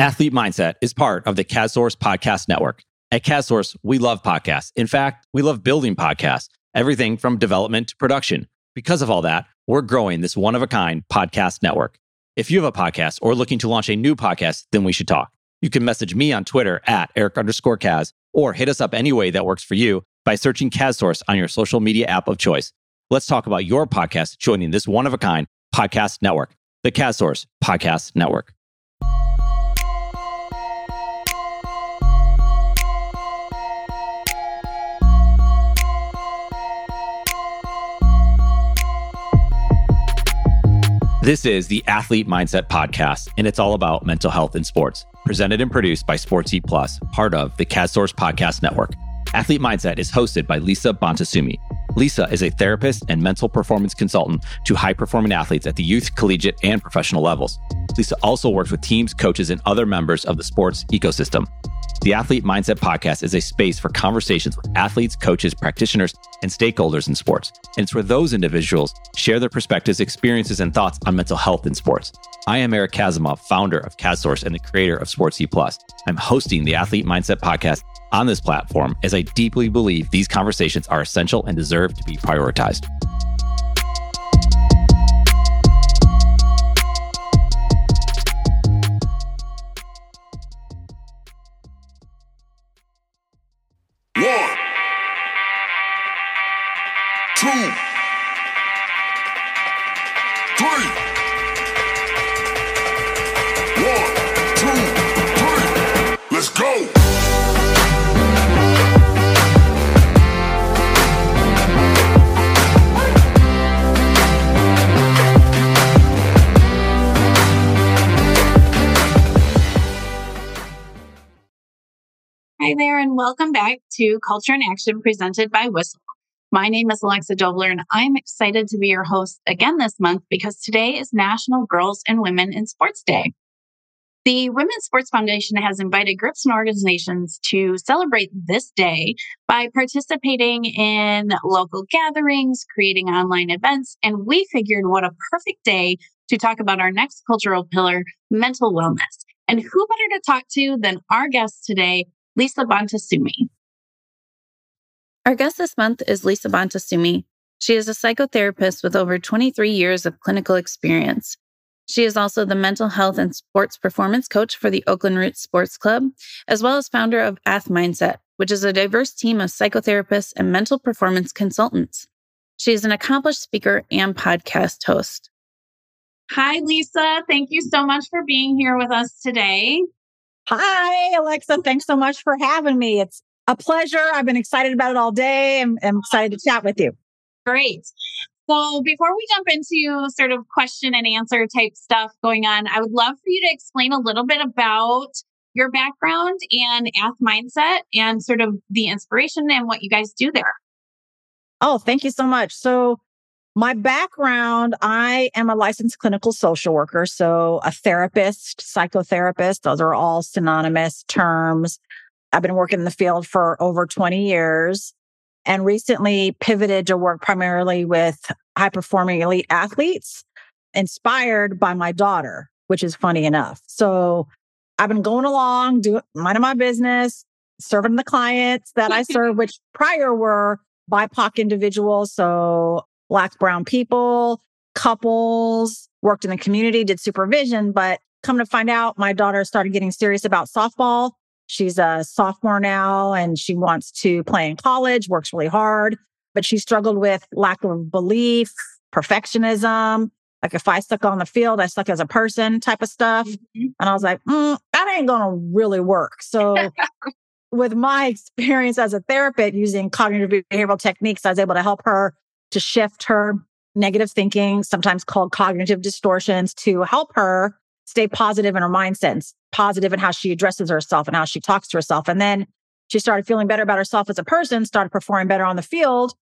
Athlete Mindset is part of the CastSource Podcast Network. At CastSource, we love podcasts. In fact, we love building podcasts, everything from development to production. Because of all that, we're growing this one of a kind podcast network. If you have a podcast or looking to launch a new podcast, then we should talk. You can message me on Twitter at Eric underscore Kaz or hit us up any way that works for you by searching CastSource on your social media app of choice. Let's talk about your podcast joining this one of a kind podcast network, the CastSource Podcast Network. This is the Athlete Mindset Podcast, and it's all about mental health in sports. Presented and produced by Sports Eat Plus, part of the CastSource Podcast Network. Athlete Mindset is hosted by Lisa Bonta Sumii. Lisa is a therapist and mental performance consultant to high performing athletes at the youth, collegiate, and professional levels. Lisa also works with teams, coaches, and other members of the sports ecosystem. The Athlete Mindset Podcast is a space for conversations with athletes, coaches, practitioners, and stakeholders in sports. And it's where those individuals share their perspectives, experiences, and thoughts on mental health in sports. I am Eric Kazimov, founder of CastSource and the creator of Sports E Plus. I'm hosting the Athlete Mindset Podcast on this platform as I deeply believe these conversations are essential and deserve to be prioritized. Two, three. Hi there, and welcome back to Culture in Action presented by WISL. My name is Alexa Doebler, and I'm excited to be your host again this month because today is National Girls and Women in Sports Day. The Women's Sports Foundation has invited groups and organizations to celebrate this day by participating in local gatherings, creating online events, and we figured what a perfect day to talk about our next cultural pillar, mental wellness. And who better to talk to than our guest today, Lisa Bonta Sumii. Our guest this month is Lisa Bonta Sumii. She is a psychotherapist with over 23 years of clinical experience. She is also the mental health and sports performance coach for the Oakland Roots Sports Club, as well as founder of AthMindset, which is a diverse team of psychotherapists and mental performance consultants. She is an accomplished speaker and podcast host. Hi, Lisa. Thank you so much for being here with us today. Hi, Alexa. Thanks so much for having me. It's a pleasure. I've been excited about it all day. I'm, I'm excited to chat with you. Great. So, before we jump into sort of question and answer type stuff going on, I would love for you to explain a little bit about your background and AthMindset and sort of the inspiration and what you guys do there. Oh, thank you so much. So, my background, I am a licensed clinical social worker. So, a therapist, psychotherapist, those are all synonymous terms. I've been working in the field for over 20 years and recently pivoted to work primarily with high performing elite athletes, inspired by my daughter, which is funny enough. So, I've been going along, doing minding my business, serving the clients that I serve, which prior were BIPOC individuals. So Black, brown people, couples, worked in the community, did supervision. But come to find out, my daughter started getting serious about softball. She's a sophomore now and she wants to play in college, works really hard, but she struggled with lack of belief, perfectionism. Like if I stuck on the field, I stuck as a person type of stuff. Mm-hmm. And I was like, mm, that ain't going to really work. So with my experience as a therapist using cognitive behavioral techniques, I was able to help her to shift her negative thinking, sometimes called cognitive distortions, to help her stay positive in her mindset, positive in how she addresses herself and how she talks to herself. And then she started feeling better about herself as a person, started performing better on the field.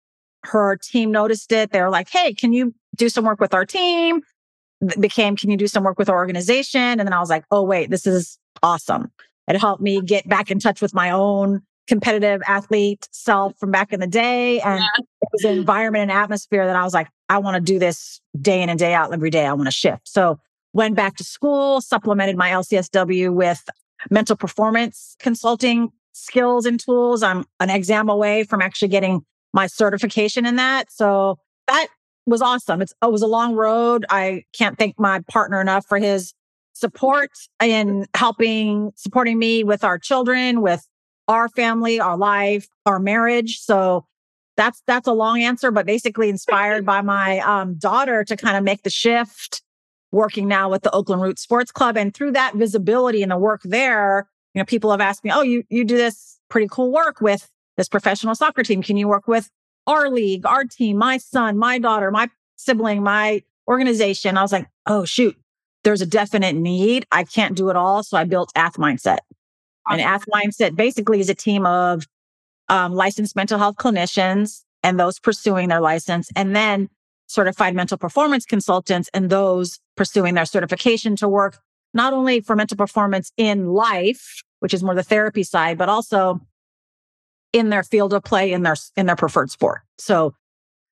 Her team noticed it. They were like, hey, can you do some work with our team? It became, can you do some work with our organization? And then I was like, oh, wait, this is awesome. It helped me get back in touch with my own competitive athlete self from back in the day. And yeah. it was an environment and atmosphere that I was like, I want to do this day in and day out every day. I want to shift. So went back to school, supplemented my LCSW with mental performance consulting skills and tools. I'm an exam away from actually getting my certification in that. So that was awesome. It's, it was a long road. I can't thank my partner enough for his support in helping, supporting me with our children, with our family, our life, our marriage. So that's, that's a long answer, but basically inspired by my um, daughter to kind of make the shift working now with the Oakland Roots Sports Club. And through that visibility and the work there, you know, people have asked me, Oh, you, you do this pretty cool work with this professional soccer team. Can you work with our league, our team, my son, my daughter, my sibling, my organization? I was like, Oh, shoot, there's a definite need. I can't do it all. So I built AthMindset. And AthMindset basically is a team of um, licensed mental health clinicians and those pursuing their license. And then certified mental performance consultants and those pursuing their certification to work not only for mental performance in life, which is more the therapy side, but also in their field of play in their in their preferred sport. So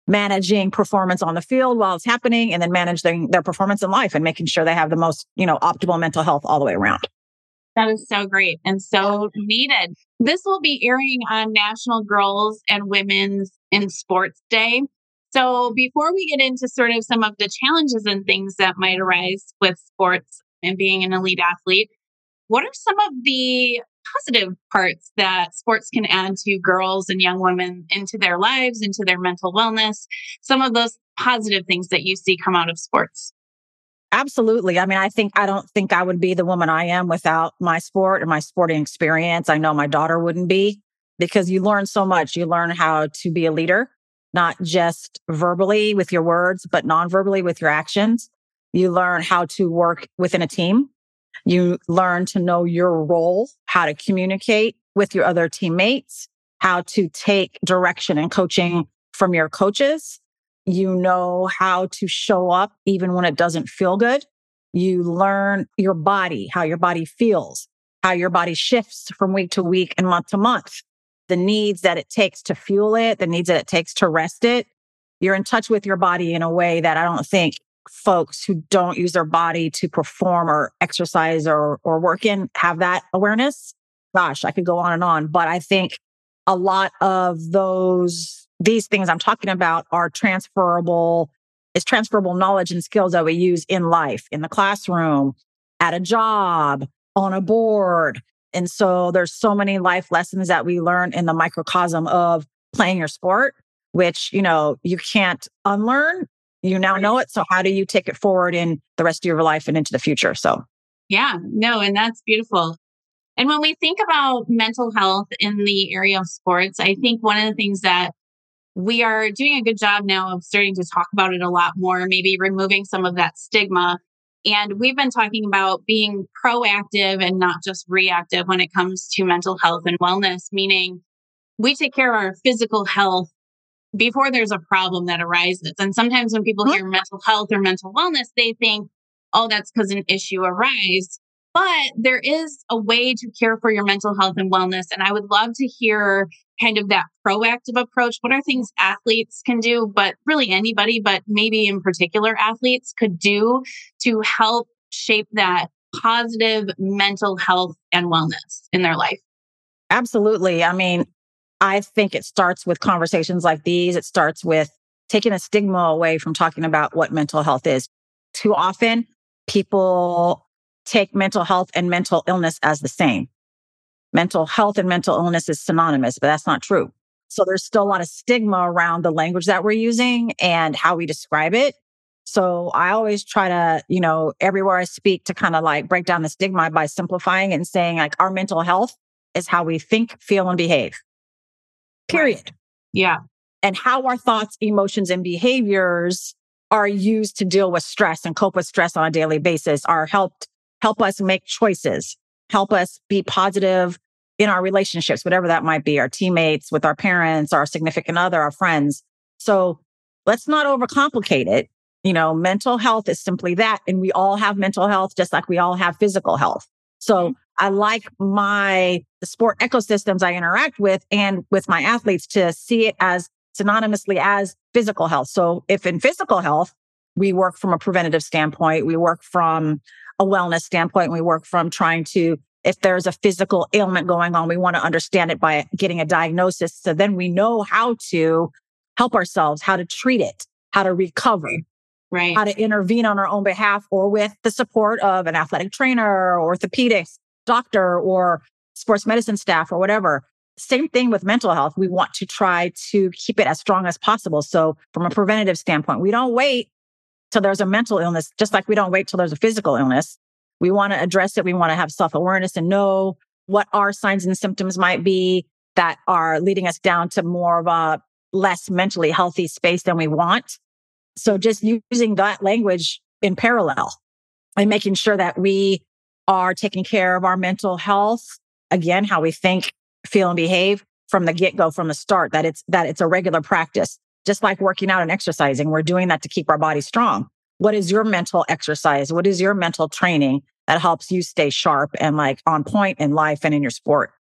managing performance on the field while it's happening and then managing their performance in life and making sure they have the most, you know, optimal mental health all the way around. That is so great and so needed. This will be airing on National Girls and Women's in Sports Day. So, before we get into sort of some of the challenges and things that might arise with sports and being an elite athlete, what are some of the positive parts that sports can add to girls and young women into their lives, into their mental wellness? Some of those positive things that you see come out of sports? Absolutely. I mean, I think I don't think I would be the woman I am without my sport and my sporting experience. I know my daughter wouldn't be because you learn so much. You learn how to be a leader not just verbally with your words, but non-verbally with your actions. You learn how to work within a team. You learn to know your role, how to communicate with your other teammates, how to take direction and coaching from your coaches. You know how to show up even when it doesn't feel good. You learn your body, how your body feels, how your body shifts from week to week and month to month the needs that it takes to fuel it, the needs that it takes to rest it. You're in touch with your body in a way that I don't think folks who don't use their body to perform or exercise or, or work in have that awareness. Gosh, I could go on and on, but I think a lot of those, these things I'm talking about are transferable. It's transferable knowledge and skills that we use in life, in the classroom, at a job, on a board, and so there's so many life lessons that we learn in the microcosm of playing your sport, which, you know, you can't unlearn. You now know it. So how do you take it forward in the rest of your life and into the future? So yeah, no, and that's beautiful. And when we think about mental health in the area of sports, I think one of the things that we are doing a good job now of starting to talk about it a lot more, maybe removing some of that stigma and we've been talking about being proactive and not just reactive when it comes to mental health and wellness, meaning we take care of our physical health before there's a problem that arises. And sometimes when people mm-hmm. hear mental health or mental wellness, they think, oh, that's because an issue arises. But there is a way to care for your mental health and wellness. And I would love to hear kind of that proactive approach. What are things athletes can do, but really anybody, but maybe in particular athletes could do to help shape that positive mental health and wellness in their life? Absolutely. I mean, I think it starts with conversations like these. It starts with taking a stigma away from talking about what mental health is. Too often, people take mental health and mental illness as the same. Mental health and mental illness is synonymous, but that's not true. So there's still a lot of stigma around the language that we're using and how we describe it. So I always try to, you know, everywhere I speak to kind of like break down the stigma by simplifying and saying like our mental health is how we think, feel, and behave. Period. Right. Yeah. And how our thoughts, emotions, and behaviors are used to deal with stress and cope with stress on a daily basis are helped help us make choices, help us be positive in our relationships, whatever that might be, our teammates, with our parents, our significant other, our friends. So let's not overcomplicate it. You know, mental health is simply that. And we all have mental health, just like we all have physical health. So mm-hmm. I like my the sport ecosystems I interact with and with my athletes to see it as synonymously as physical health. So if in physical health, we work from a preventative standpoint. We work from a wellness standpoint. We work from trying to, if there's a physical ailment going on, we want to understand it by getting a diagnosis. So then we know how to help ourselves, how to treat it, how to recover, Right. how to intervene on our own behalf or with the support of an athletic trainer, or orthopedics doctor, or sports medicine staff, or whatever. Same thing with mental health. We want to try to keep it as strong as possible. So, from a preventative standpoint, we don't wait till there's a mental illness, just like we don't wait till there's a physical illness. We want to address it. We want to have self awareness and know what our signs and symptoms might be that are leading us down to more of a less mentally healthy space than we want. So just using that language in parallel and making sure that we are taking care of our mental health. Again, how we think, feel and behave from the get go, from the start, that it's, that it's a regular practice. Just like working out and exercising, we're doing that to keep our body strong. What is your mental exercise? What is your mental training that helps you stay sharp and like on point in life and in your sport?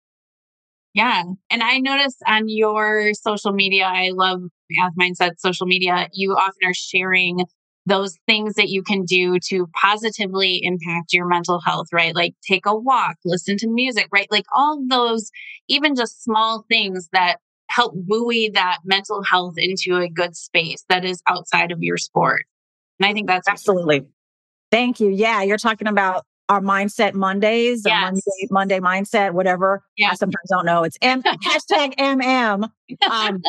Yeah. And I noticed on your social media, I love AthMindset social media, you often are sharing those things that you can do to positively impact your mental health, right? Like take a walk, listen to music, right? Like all those, even just small things that help buoy that mental health into a good space that is outside of your sport. And I think that's Absolutely. Thank you. Yeah, you're talking about our mindset Mondays, Yes. Monday, Monday mindset, whatever. Yeah. I sometimes don't know. It's M hashtag MM. Um,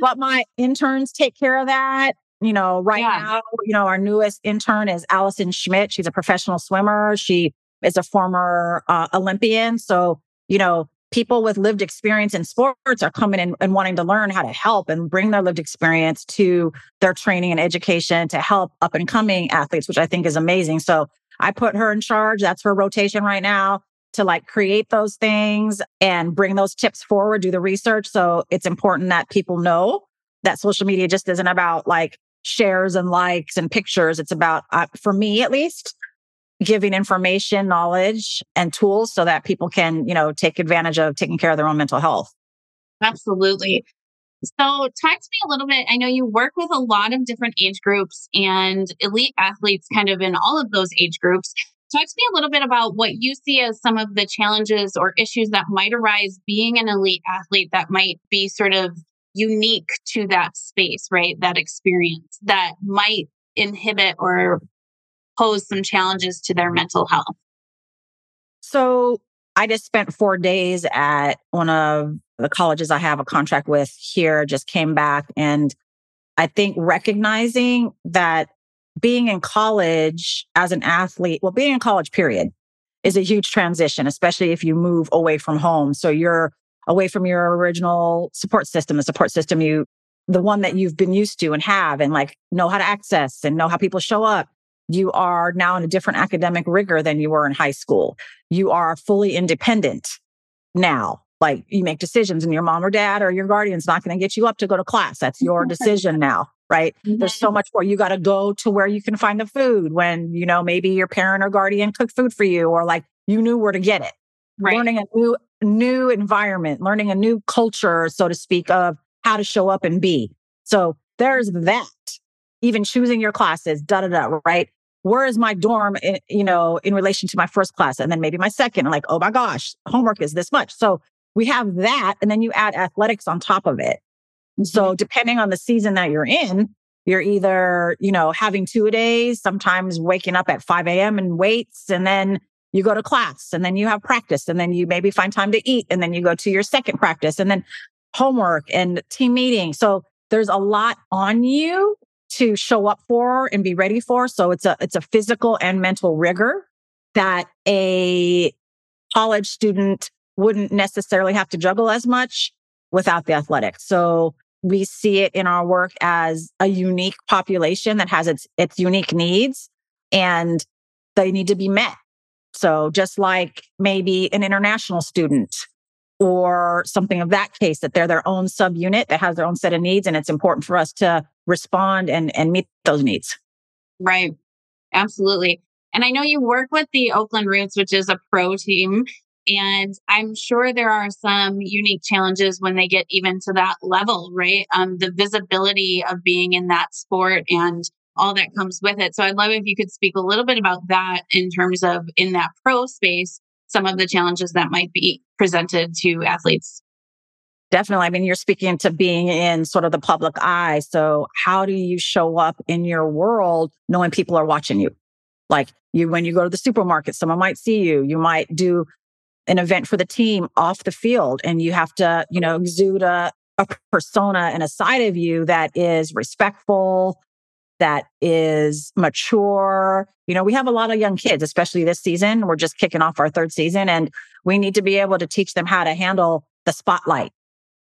but my interns take care of that. You know, right Yeah. now, you know, our newest intern is Allison Schmitt. She's a professional swimmer. She is a former uh, Olympian. So, you know, people with lived experience in sports are coming in and wanting to learn how to help and bring their lived experience to their training and education to help up and coming athletes, which I think is amazing. So I put her in charge. That's her rotation right now to like create those things and bring those tips forward, do the research. So it's important that people know that social media just isn't about like shares and likes and pictures. It's about, uh, for me at least, giving information, knowledge, and tools so that people can, you know, take advantage of taking care of their own mental health. Absolutely. So, talk to me a little bit. I know you work with a lot of different age groups and elite athletes, kind of in all of those age groups. Talk to me a little bit about what you see as some of the challenges or issues that might arise being an elite athlete that might be sort of unique to that space, right? That experience that might inhibit or pose some challenges to their mental health. So I just spent four days at one of the colleges I have a contract with here, just came back. And I think recognizing that being in college as an athlete, well, being in college, period, is a huge transition, especially if you move away from home. So you're away from your original support system, the support system you, the one that you've been used to and have and like know how to access and know how people show up. You are now in a different academic rigor than you were in high school. You are fully independent now. Like you make decisions and your mom or dad or your guardian's not going to get you up to go to class. That's your decision now, right? There's so mm-hmm. much more. You got to go to where you can find the food when, you know, maybe your parent or guardian cooked food for you or like you knew where to get it. Right. Learning a new, new environment, learning a new culture, so to speak, of how to show up and be. So there's that. Even choosing your classes, da da da, right? Where is my dorm, in, you know, in relation to my first class? And then maybe my second, and like, oh my gosh, homework is this much. So we have that. And then you add athletics on top of it. So mm-hmm. depending on the season that you're in, you're either, you know, having two a days, sometimes waking up at 5 a.m. and weights, and then you go to class and then you have practice and then you maybe find time to eat and then you go to your second practice and then homework and team meeting. So there's a lot on you to show up for and be ready for. So it's a, it's a physical and mental rigor that a college student wouldn't necessarily have to juggle as much without the athletics. So we see it in our work as a unique population that has its its unique needs and they need to be met. So just like maybe an international student or something of that case that they're their own subunit that has their own set of needs and it's important for us to respond and and meet those needs. Right. Absolutely. And I know you work with the Oakland Roots, which is a pro team. And I'm sure there are some unique challenges when they get even to that level, right? Um, the visibility of being in that sport and all that comes with it. So I'd love if you could speak a little bit about that in terms of in that pro space, some of the challenges that might be presented to athletes. Definitely. I mean, you're speaking to being in sort of the public eye. So how do you show up in your world knowing people are watching you? Like you, when you go to the supermarket, someone might see you. You might do an event for the team off the field and you have to, you know, exude a, a persona and a side of you that is respectful, that is mature. You know, we have a lot of young kids, especially this season. We're just kicking off our third season and we need to be able to teach them how to handle the spotlight.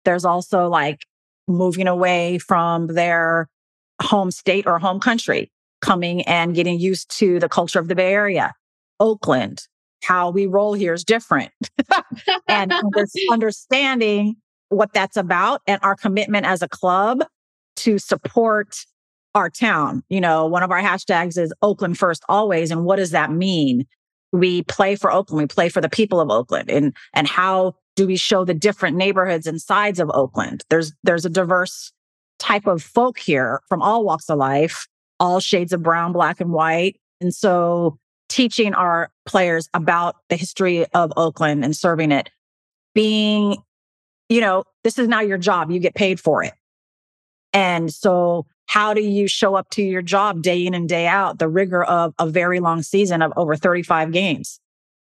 There's also like moving away from their home state or home country, coming and getting used to the culture of the Bay Area. Oakland, how we roll here is different. and understanding what that's about and our commitment as a club to support our town. You know, one of our hashtags is Oakland first always. And what does that mean? We play for Oakland. We play for the people of Oakland and, and how do we show the different neighborhoods and sides of Oakland? There's, there's a diverse type of folk here from all walks of life, all shades of brown, black and white. And so teaching our players about the history of Oakland and serving it, being, you know, this is now your job. You get paid for it. And so how do you show up to your job day in and day out, the rigor of a very long season of over 35 games,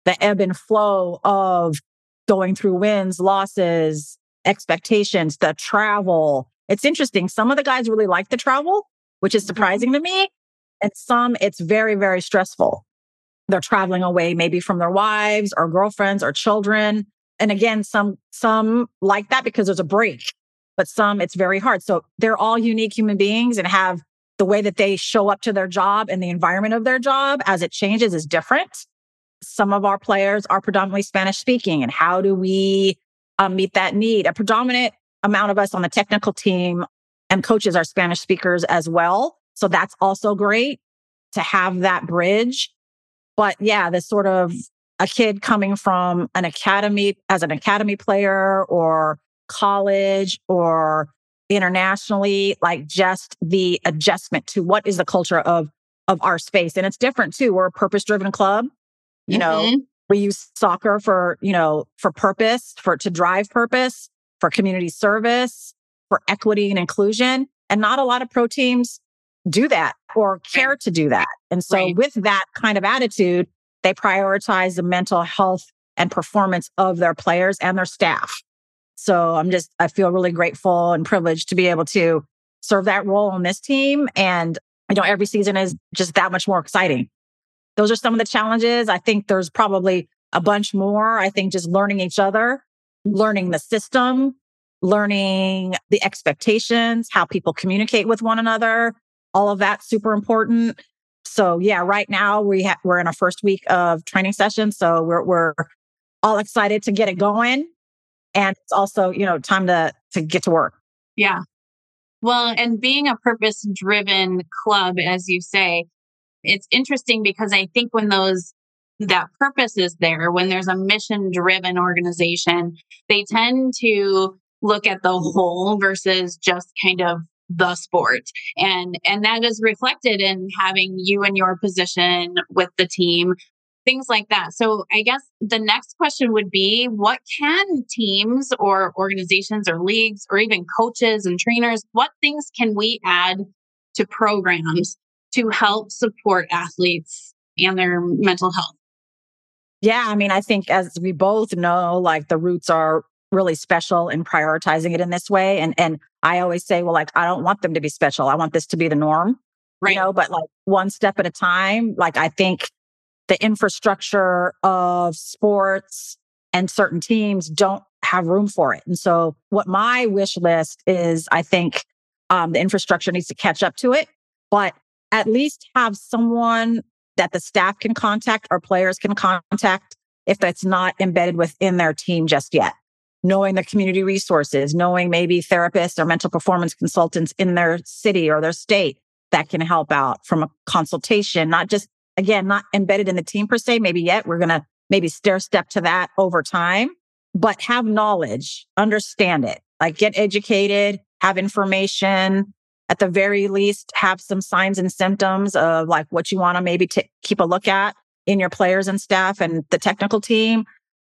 the ebb and flow of going through wins, losses, expectations, the travel. It's interesting. Some of the guys really like the travel, which is mm-hmm. surprising to me. And some it's very, very stressful. They're traveling away maybe from their wives or girlfriends or children. And again, some, some like that because there's a break but some it's very hard. So they're all unique human beings and have the way that they show up to their job and the environment of their job as it changes is different. Some of our players are predominantly Spanish speaking. And how do we um, meet that need? A predominant amount of us on the technical team and coaches are Spanish speakers as well. So that's also great to have that bridge. But yeah, this sort of a kid coming from an academy as an academy player or college or internationally, like just the adjustment to what is the culture of of our space. And it's different too. We're a purpose driven club. You mm-hmm. know, we use soccer for, you know, for purpose, for to drive purpose, for community service, for equity and inclusion. And not a lot of pro teams do that or care to do that. And so right. with that kind of attitude, they prioritize the mental health and performance of their players and their staff. So I'm just, I feel really grateful and privileged to be able to serve that role on this team. And I know every season is just that much more exciting. Those are some of the challenges. I think there's probably a bunch more. I think just learning each other, learning the system, learning the expectations, how people communicate with one another, all of that's super important. So yeah, right now we ha- we're in our first week of training session. So we're, we're all excited to get it going and it's also you know time to to get to work. Yeah. Well and being a purpose driven club as you say it's interesting because i think when those that purpose is there when there's a mission driven organization they tend to look at the whole versus just kind of the sport. And and that is reflected in having you in your position with the team things like that. So I guess the next question would be what can teams or organizations or leagues or even coaches and trainers, what things can we add to programs to help support athletes and their mental health? Yeah, I mean, I think as we both know, like the roots are really special in prioritizing it in this way. And and I always say, well, like I don't want them to be special. I want this to be the norm. Right. You know, but like one step at a time. Like I think the infrastructure of sports and certain teams don't have room for it. And so what my wish list is, I think um, the infrastructure needs to catch up to it, but at least have someone that the staff can contact or players can contact if that's not embedded within their team just yet. Knowing the community resources, knowing maybe therapists or mental performance consultants in their city or their state that can help out from a consultation, not just again, not embedded in the team per se, maybe yet. We're going to maybe stair step to that over time, but have knowledge, understand it, like get educated, have information, at the very least have some signs and symptoms of like what you want to maybe t- keep a look at in your players and staff and the technical team.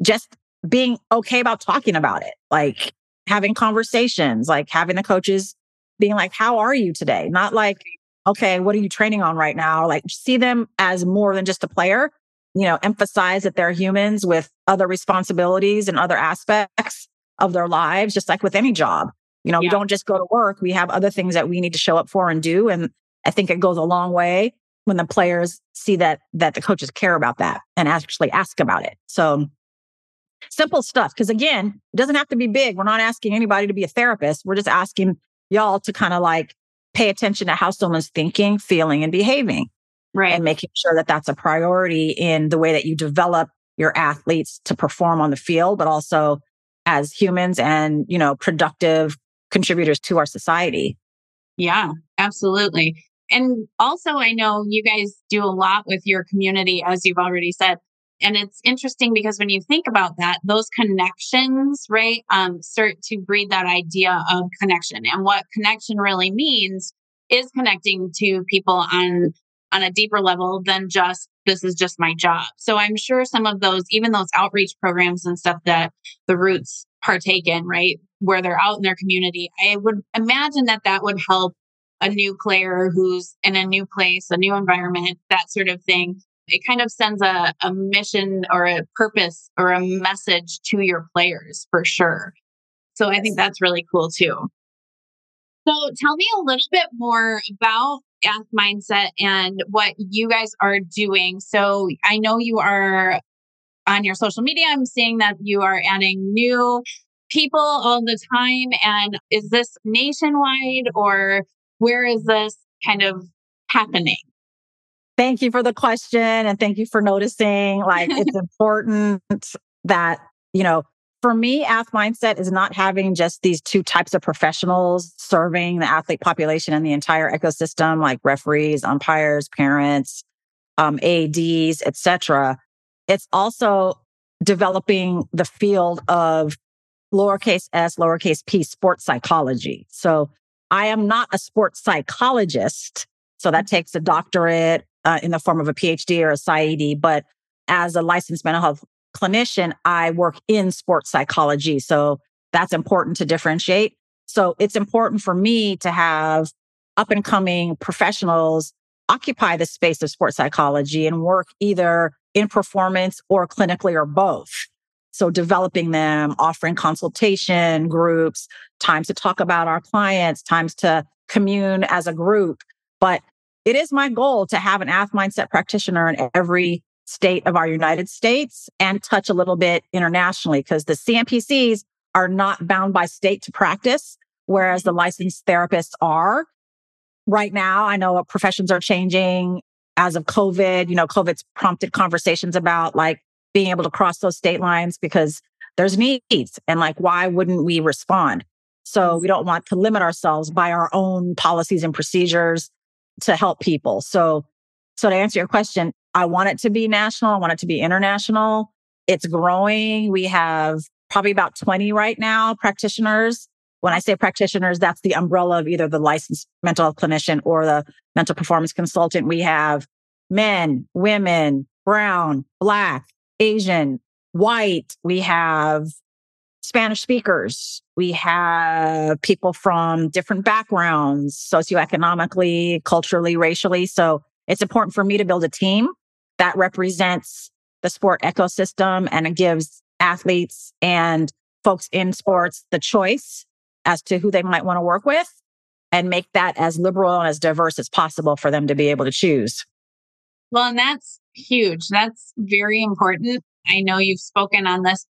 Just being okay about talking about it, like having conversations, like having the coaches being like, how are you today? Not like, okay, what are you training on right now? Like see them as more than just a player, you know, emphasize that they're humans with other responsibilities and other aspects of their lives, just like with any job. You know, yeah. we don't just go to work. We have other things that we need to show up for and do. And I think it goes a long way when the players see that that the coaches care about that and actually ask about it. So simple stuff. Cause again, it doesn't have to be big. We're not asking anybody to be a therapist. We're just asking y'all to kind of like pay attention to how someone's thinking, feeling, and behaving. Right. And making sure that that's a priority in the way that you develop your athletes to perform on the field, but also as humans and, you know, productive contributors to our society. Yeah, absolutely. And also, I know you guys do a lot with your community, as you've already said. And it's interesting because when you think about that, those connections, right, um, start to breed that idea of connection. And what connection really means is connecting to people on on a deeper level than just this is just my job. So I'm sure some of those, even those outreach programs and stuff that the roots partake in, right, where they're out in their community, I would imagine that that would help a new player who's in a new place, a new environment, that sort of thing. It kind of sends a, a mission or a purpose or a message to your players for sure. So I think that's really cool too. So tell me a little bit more about Ath Mindset and what you guys are doing. So I know you are on your social media. I'm seeing that you are adding new people all the time. And is this nationwide or where is this kind of happening? Thank you for the question and thank you for noticing. Like it's important that, you know, for me, AthMindset is not having just these two types of professionals serving the athlete population and the entire ecosystem, like referees, umpires, parents, um, ADs, etc. It's also developing the field of lowercase s, lowercase p, sports psychology. So I am not a sports psychologist. So that takes a doctorate uh, in the form of a PhD or a PsyD. But as a licensed mental health clinician, I work in sports psychology. So that's important to differentiate. So it's important for me to have up and coming professionals occupy the space of sports psychology and work either in performance or clinically or both. So developing them, offering consultation groups, times to talk about our clients, times to commune as a group. But it is my goal to have an AthMindset practitioner in every state of our United States and touch a little bit internationally because the CMPCs are not bound by state to practice, whereas the licensed therapists are. Right now, I know professions are changing as of COVID. You know, COVID's prompted conversations about like being able to cross those state lines because there's needs and like, why wouldn't we respond? So we don't want to limit ourselves by our own policies and procedures to help people. So, so to answer your question, I want it to be national. I want it to be international. It's growing. We have probably about 20 right now practitioners. When I say practitioners, that's the umbrella of either the licensed mental health clinician or the mental performance consultant. We have men, women, brown, black, Asian, white. We have Spanish speakers. We have people from different backgrounds, socioeconomically, culturally, racially. So it's important for me to build a team that represents the sport ecosystem and it gives athletes and folks in sports the choice as to who they might want to work with and make that as liberal and as diverse as possible for them to be able to choose. Well, and that's huge. That's very important. I know you've spoken on this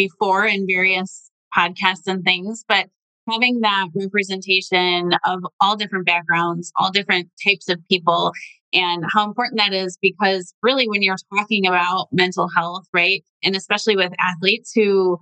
before in various podcasts and things, but having that representation of all different backgrounds, all different types of people, and how important that is because really when you're talking about mental health, right? And especially with athletes who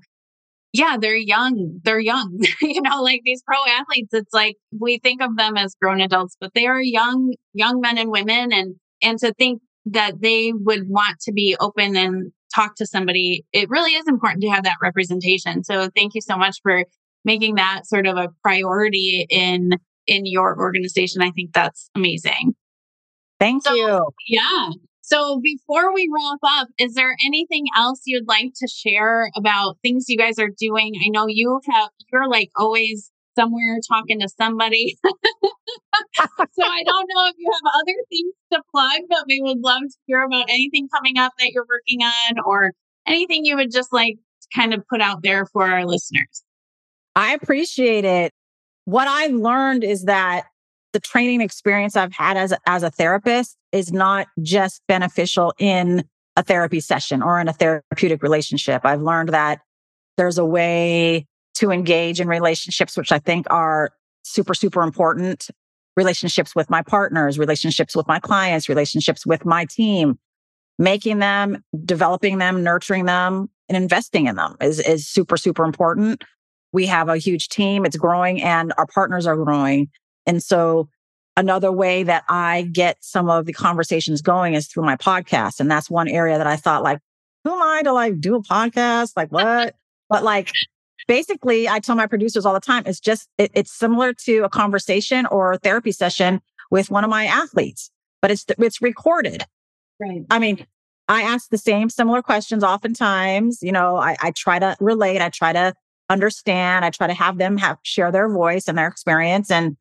yeah, they're young. They're young. you know, like these pro athletes, it's like we think of them as grown adults, but they are young, young men and women. And, and to think that they would want to be open and talk to somebody, it really is important to have that representation. So thank you so much for making that sort of a priority in in your organization. I think that's amazing. Thank So- you. Yeah. So before we wrap up, is there anything else you'd like to share about things you guys are doing? I know you have you're like always somewhere talking to somebody. so I don't know if you have other things to plug, but we would love to hear about anything coming up that you're working on or anything you would just like to kind of put out there for our listeners. I appreciate it. What I learned is that the training experience I've had as as a therapist is not just beneficial in a therapy session or in a therapeutic relationship. I've learned that there's a way to engage in relationships, which I think are super, super important. Relationships with my partners, relationships with my clients, relationships with my team, making them, developing them, nurturing them, and investing in them is, is super, super important. We have a huge team. It's growing and our partners are growing. And so another way that I get some of the conversations going is through my podcast. And that's one area that I thought like, who am I to like do a podcast? Like what? but like basically I tell my producers all the time, it's just, it, it's similar to a conversation or a therapy session with one of my athletes, but it's, it's recorded. Right. I mean, I ask the same similar questions oftentimes. You know, I, I try to relate, I try to understand, I try to have them have share their voice and their experience. And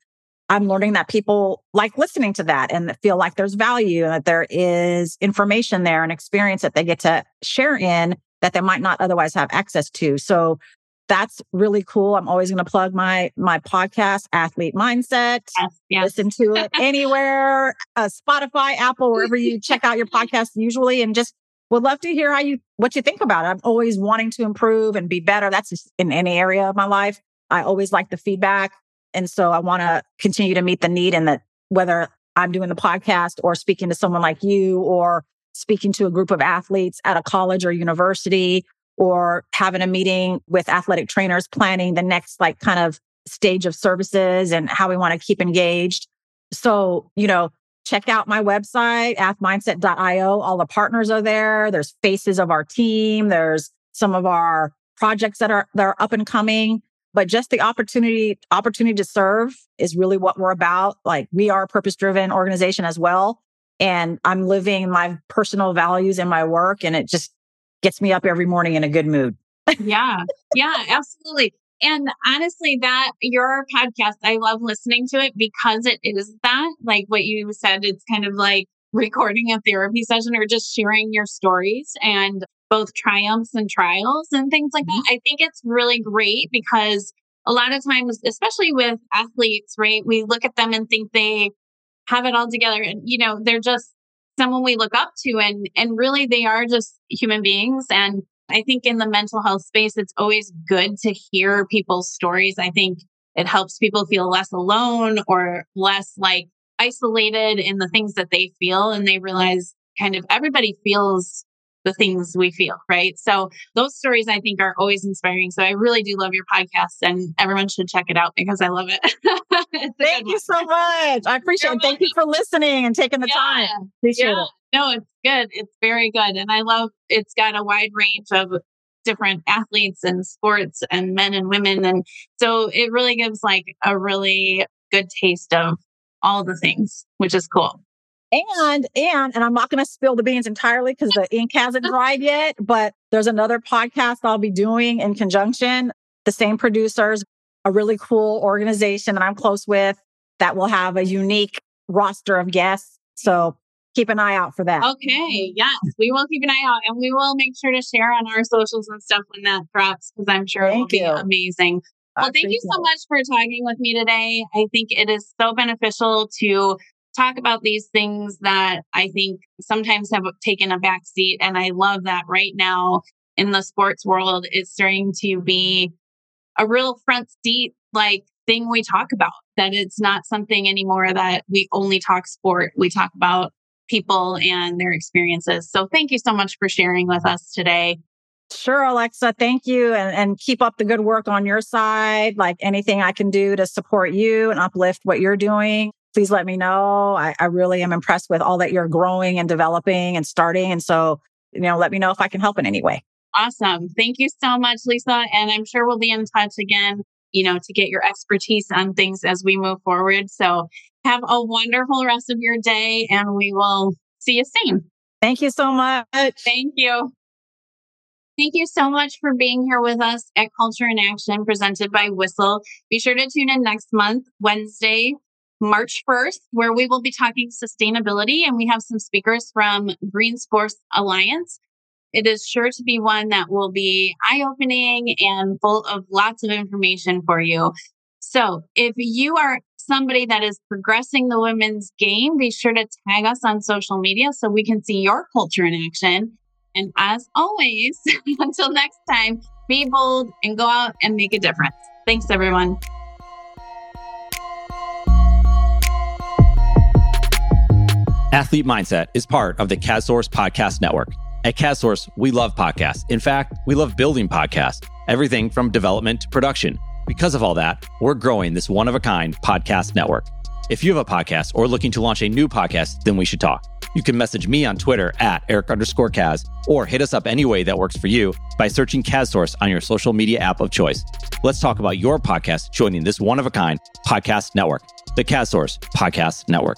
I'm learning that people like listening to that and that feel like there's value and that there is information there and experience that they get to share in that they might not otherwise have access to. So that's really cool. I'm always going to plug my my podcast, Athlete Mindset Yes. Yes. listen to it anywhere, uh, Spotify, Apple, wherever you check out your podcast usually, and just would love to hear how you what you think about it. I'm always wanting to improve and be better. That's just in any area of my life. I always like the feedback, and so I want to continue to meet the need. And that whether I'm doing the podcast or speaking to someone like you, or speaking to a group of athletes at a college or university, or having a meeting with athletic trainers, planning the next like kind of stage of services and how we want to keep engaged. So, you know, check out my website, athmindset.io. All the partners are there. There's faces of our team. There's some of our projects that are that are up and coming. But just the opportunity, opportunity to serve is really what we're about. Like we are a purpose-driven organization as well. And I'm living my personal values in my work. And it just gets me up every morning in a good mood. yeah. Yeah absolutely. And honestly that your podcast i love listening to it because it is that like what you said it's kind of like recording a therapy session or just sharing your stories and both triumphs and trials and things like mm-hmm. that. I think it's really great because a lot of times especially with athletes right we look at them and think they have it all together and you know they're just someone we look up to and and really they are just human beings and I think in the mental health space, it's always good to hear people's stories. I think it helps people feel less alone or less like isolated in the things that they feel. And they realize kind of everybody feels the things we feel, right? So those stories I think are always inspiring. So I really do love your podcast and everyone should check it out because I love it. Thank you so much. I appreciate You're it. Thank you for listening and taking the time. Appreciate yeah. it. No, it's good. It's very good. And I love it's got a wide range of different athletes and sports and men and women. And so it really gives like a really good taste of all the things, which is cool. And and and I'm not going to spill the beans entirely because the ink hasn't dried yet. But there's another podcast I'll be doing in conjunction. The same producers, a really cool organization that I'm close with that will have a unique roster of guests. So keep an eye out for that. Okay. Yes, we will keep an eye out and we will make sure to share on our socials and stuff when that drops because I'm sure it will Thank be amazing. I Well, thank you so it. much for talking with me today. I think it is so beneficial to talk about these things that I think sometimes have taken a back seat. And I love that right now in the sports world, it's starting to be a real front seat like thing we talk about, that it's not something anymore that we only talk sport. We talk about people and their experiences. So thank you so much for sharing with us today. Sure, Alexa. Thank you. And, and keep up the good work on your side. Like anything I can do to support you and uplift what you're doing, please let me know. I, I really am impressed with all that you're growing and developing and starting. And so, you know, let me know if I can help in any way. Awesome. Thank you so much, Lisa. And I'm sure we'll be in touch again you know, to get your expertise on things as we move forward. So have a wonderful rest of your day and we will see you soon. Thank you so much. Thank you. Thank you so much for being here with us at Culture in Action presented by WISL. Be sure to tune in next month, Wednesday, March 1st, where we will be talking sustainability and we have some speakers from Green Sports Alliance. It is sure to be one that will be eye opening and full of lots of information for you. So if you are somebody that is progressing the women's game, be sure to tag us on social media so we can see your culture in action. And as always, until next time, be bold and go out and make a difference. Thanks, everyone. Athlete Mindset is part of the CASSource Podcast Network. At CASSource, we love podcasts. In fact, we love building podcasts, everything from development to production. Because of all that, we're growing this one of a kind podcast network. If you have a podcast or looking to launch a new podcast, then we should talk. You can message me on Twitter at Eric underscore Kaz or hit us up any way that works for you by searching CASSource on your social media app of choice. Let's talk about your podcast joining this one of a kind podcast network, the CASSource Podcast Network.